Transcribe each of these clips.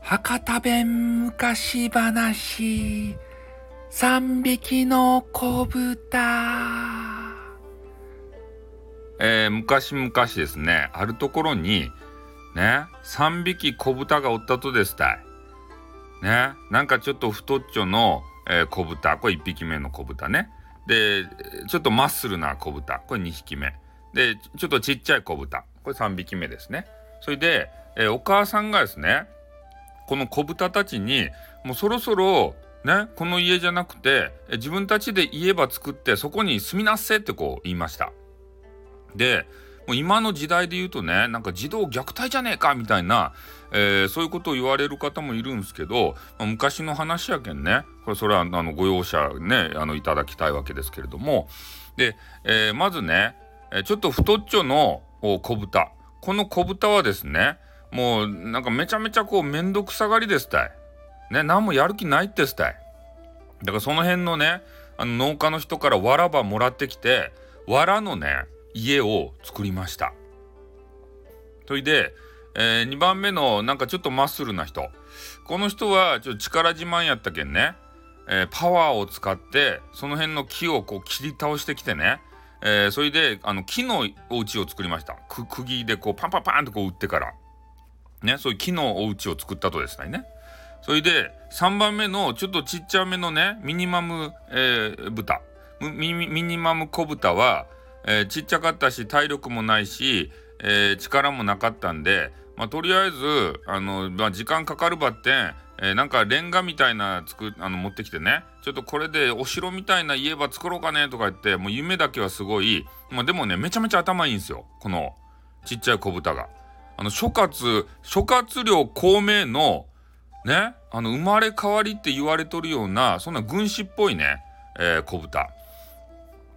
博多弁昔話三匹の子豚。えー、昔々ですね。あるところにね三匹子豚がおったとですたい。ねなんかちょっと太っちょの、えー、子豚。これ1匹目の子豚ね。でちょっとマッスルな子豚。これ2匹目。でちょっとちっちゃい子豚。これ3匹目ですね。それで、えー、お母さんがですねこの子豚たちにもうそろそろねこの家じゃなくて自分たちで家ば作ってそこに住みなっせってこう言いました。でもう今の時代で言うとねなんか児童虐待じゃねえかみたいな、えー、そういうことを言われる方もいるんですけど、まあ、昔の話やけんねこれそれはあのご容赦ねあのいただきたいわけですけれども。で、えー、まずねちょっと太っちょの子豚この子豚はですねもうなんかめちゃめちゃこうめんどくさがりですたい。ね、何もやる気ないってすたい。だからその辺のね、あの農家の人からわらばもらってきて、わらのね、家を作りました。それで、えー、2番目のなんかちょっとマッスルな人。この人はちょっと力自慢やったけんね、えー、パワーを使ってその辺の木をこう切り倒してきてね、えー、それであの木のお家を作りました。釘でこうパンパンパンとこう打ってから。ね、そういう木のお家を作ったとですね。それで3番目のちょっとちっちゃめのねミニマム、えー、豚ミニマム小豚は、えー、ちっちゃかったし体力もないし、えー、力もなかったんで、まあ、とりあえずあの、まあ、時間かかるばってん、えー、なんかレンガみたいなつくあの持ってきてねちょっとこれでお城みたいな家ば作ろうかねとか言ってもう夢だけはすごい、まあ、でもねめちゃめちゃ頭いいんですよこのちっちゃい小豚が。あの諸葛諸葛亮孔明のねあの生まれ変わりって言われとるようなそんな軍師っぽいね、えー、子豚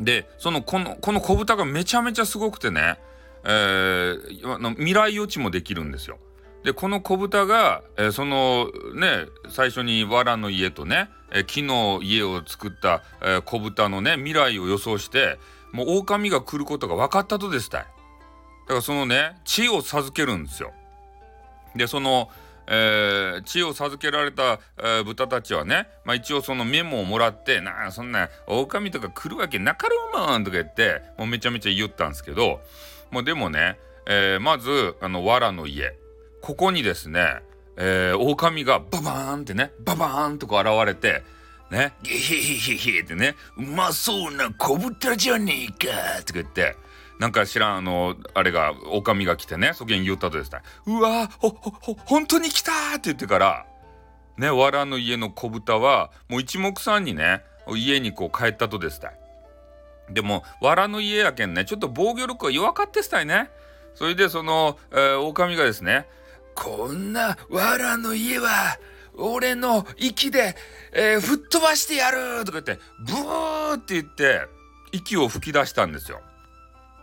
でそのこのこの子豚がめちゃめちゃすごくてね、えー、未来予知もできるんですよ。でこの子豚が、えー、そのね最初に藁の家とね、えー、木の家を作った、えー、子豚のね未来を予想してもう狼が来ることが分かったとですたい。だからそのね地を授けるんですよ。でそのえー、血を授けられた、え、豚たちはね、まあ、一応そのメモをもらって「なあそんな狼とか来るわけなかろうもん」とか言ってもうめちゃめちゃ言ったんですけどもうでもね、え、まずあの藁の家ここにですね、えー、狼がババーンってねババーンとこ現れてねゲヘヘヘヘってねうまそうな小豚じゃねえかとか言ってなんか知らん、あの、あれが、おかみが来てね、そげん言ったとですね、うわほ、ほ、ほ、本当に来たって言ってから、ね、わらの家の子豚は、もう一目散にね、家にこう帰ったとですたい。でも、わらの家やけんね、ちょっと防御力が弱かってしたいね。それで、その、えー、狼がですね、こんなわらの家は、俺の息で、えー、吹っ飛ばしてやるとか言って、ブーって言って、息を吹き出したんですよ。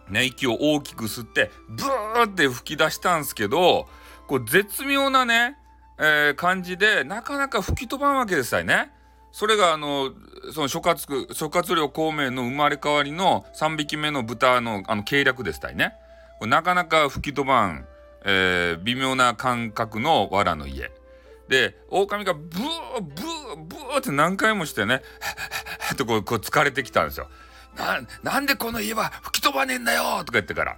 ね、息を大きく吸ってブーって吹き出したんですけどこう絶妙なね、えー、感じでなかなか吹き飛ばんわけですよね。それがあのその諸葛諸葛亮孔明の生まれ変わりの3匹目の豚のあの計略ですたいね。なかなか吹き飛ばん、えー、微妙な感覚の藁の家。で狼がブーブーブーって何回もしてね とこうこう疲れてきたんですよ。な、なんでこの家は吹き飛ばねえんだよとか言ってから。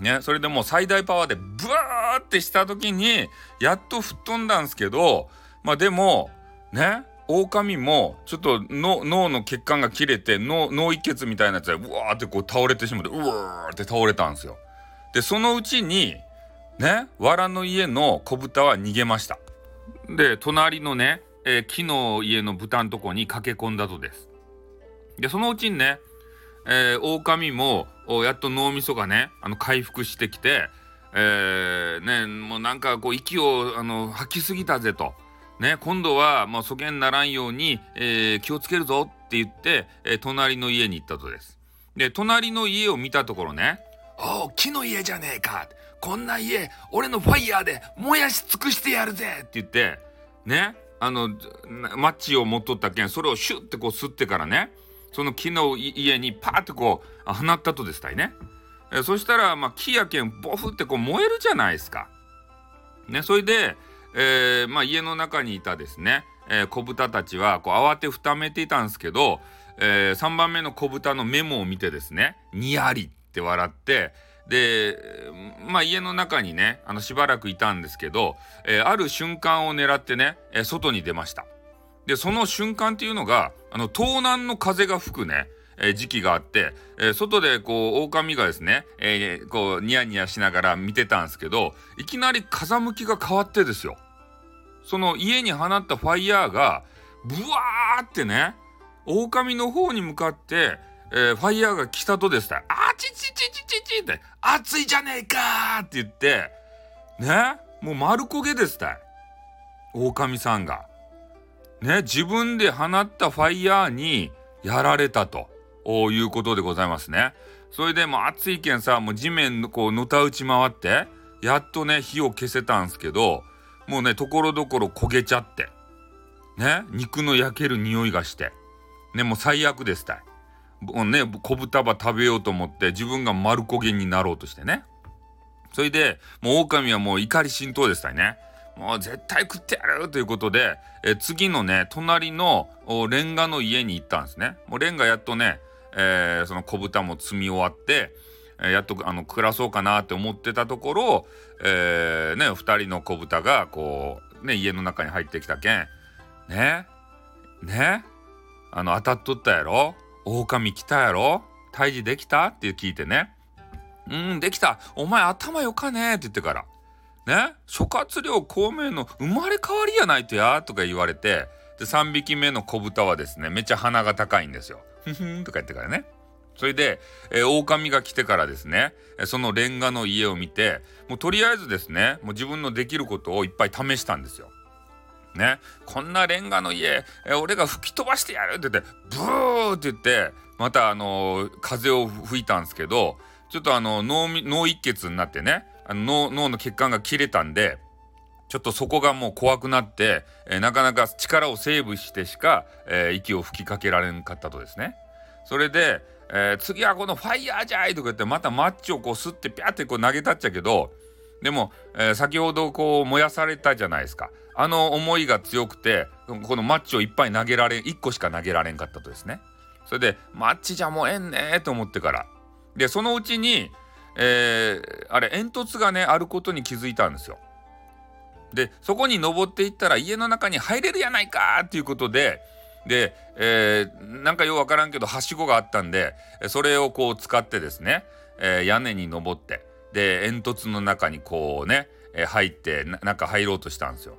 ね、それでもう最大パワーでブワーってした時に、やっと吹っ飛んだんですけど、まあでも、ね、狼もちょっと脳の血管が切れて脳脳一血みたいなやつでうわーってこう倒れてしまってうわーって倒れたんですよ。でそのうちにね藁の家の子豚は逃げました。で隣のね、えー、木の家の豚のとこに駆け込んだとです。でそのうちにね、えー、狼もやっと脳みそがねあの回復してきて、えー、ねもうなんかこう息をあの吐きすぎたぜと。ね、今度はもうそげんならんように、えー、気をつけるぞって言って、えー、隣の家に行ったとです。で隣の家を見たところね「おお木の家じゃねえかこんな家俺のファイヤーで燃やし尽くしてやるぜ」って言ってねあのマッチを持っとったけんそれをシュッてこう吸ってからねその木の家にパーッとこう放ったとですたいね。えそしたらまあ木やけんボフってこう燃えるじゃないですか。ねそれで、えー、まあ、家の中にいたですね、えー、子豚たちはこう慌てふためていたんですけど、えー、3番目の子豚のメモを見てですねにやりって笑ってでまあ家の中にねあのしばらくいたんですけど、えー、ある瞬間を狙ってね、えー、外に出ました。でその瞬間っていうのがあの東南の風が吹くね、えー、時期があって、えー、外でこう狼がですね、えー、こうニヤニヤしながら見てたんですけどいきなり風向きが変わってですよその家に放ったファイヤーがブワーってね狼の方に向かって、えー、ファイヤーが来たとですねあちちちちちちって熱いじゃねえかって言ってねもう丸焦げですたい狼さんが。ね自分で放ったファイヤーにやられたということでございますね。それでもう暑いけんさもう地面のこうのた打ち回ってやっとね火を消せたんすけどもうねところどころ焦げちゃってね肉の焼ける匂いがしてねもう最悪ですたい。もうね小豚ば食べようと思って自分が丸焦げになろうとしてね。それでもう狼はもう怒り心頭でしたね。もう絶対食ってやるということで、え次のね隣のレンガの家に行ったんですね。もうレンガやっとね、えー、その小豚も積み終わって、やっとあの暮らそうかなって思ってたところ、えー、ね2人の子豚がこうね家の中に入ってきたけんね？ね？あの当たっとったやろ？狼来たやろ？退治できた？って聞いてね。うんできた。お前頭よかね？って言ってから。ね？諸葛亮孔明の生まれ変わりやないとや。とか言われて。で3匹目の子豚はですねめっちゃ鼻が高いんですよ。ふふん。とか言ってからね。それで、えー、狼が来てからですねそのレンガの家を見てもうとりあえずですねもう自分のできることをいっぱい試したんですよ。ね、こんなレンガの家、え、俺が吹き飛ばしてやるって言ってブーって言ってまたあのー、風を吹いたんですけどちょっとあの脳脳一血になってねあの脳の血管が切れたんでちょっとそこがもう怖くなって、えー、なかなか力をセーブしてしか、えー、息を吹きかけられんかったとですね。それで、えー、次はこのファイヤーじゃいとか言ってまたマッチをこう吸ってピャってこう投げたっちゃけどでも、え先ほどこう燃やされたじゃないですかあの思いが強くてこのマッチをいっぱい投げられん1個しか投げられんかったとですね。それでマッチじゃもうえんねと思ってからでそのうちにえー、あれ煙突がねあることに気づいたんですよ。でそこに登っていったら家の中に入れるやないかっていうことでで、えー、なんかようわからんけどはしごがあったんでそれをこう使ってですね、えー、屋根に登ってで煙突の中にこうね、え、入って中入ろうとしたんですよ。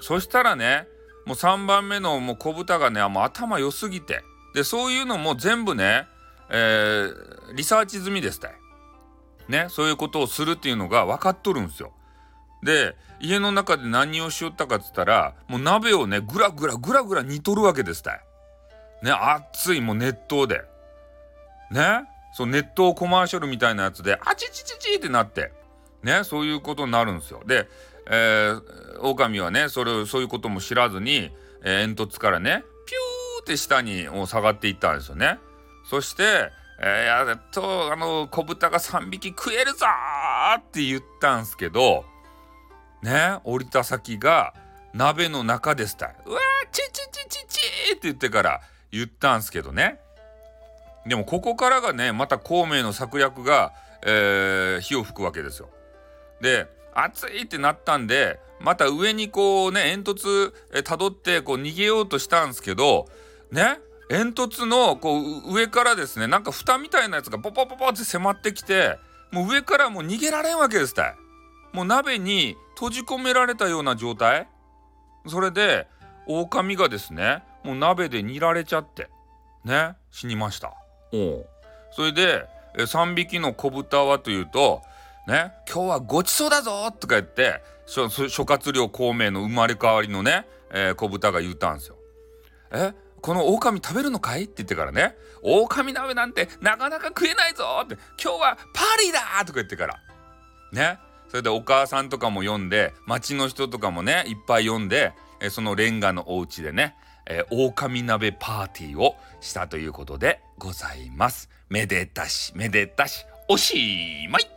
そしたらねもう3番目のもう小豚がねもう頭良すぎてでそういうのも全部ね、えー、リサーチ済みですた。ねそういうことをするっていうのが分かっとるんですよ。で家の中で何をしよったかっつったらもう鍋をねぐらぐらぐらぐら煮とるわけですたい。ね熱いもう熱湯で。ねそう熱湯コマーシャルみたいなやつであちちちちってなってねそういうことになるんですよ。で、えー、狼はねそれそういうことも知らずに、えー、煙突からねピューって下に下がっていったんですよね。そしてえー、やっとあの子豚が3匹食えるぞって言ったんすけどね降りた先が鍋の中でしたうわーチチチチチって言ってから言ったんすけどねでもここからがねまた孔明の策略が、えー、火を吹くわけですよ。で熱いってなったんでまた上にこうね煙突たどってこう逃げようとしたんですけどね煙突のこう上からですねなんか蓋みたいなやつがポポポポって迫ってきてもう上からもう逃げられんわけですたいもう鍋に閉じ込められたような状態。それで狼がですねもう鍋で煮られちゃってね死にました。それで3匹の子豚はというとね今日はごちそうだぞとか言って諸葛亮孔明の生まれ変わりのね、えー、子豚が言ったんですよ。えこの狼食べるのかい？って言ってからね、狼鍋なんてなかなか食えないぞって、今日はパーリーだとか言ってから。ね。それでお母さんとかも読んで、町の人とかもね、いっぱい読んで、えそのレンガのお家でね、えー、狼鍋パーティーをしたということでございます。めでたし、めでたし、おしまい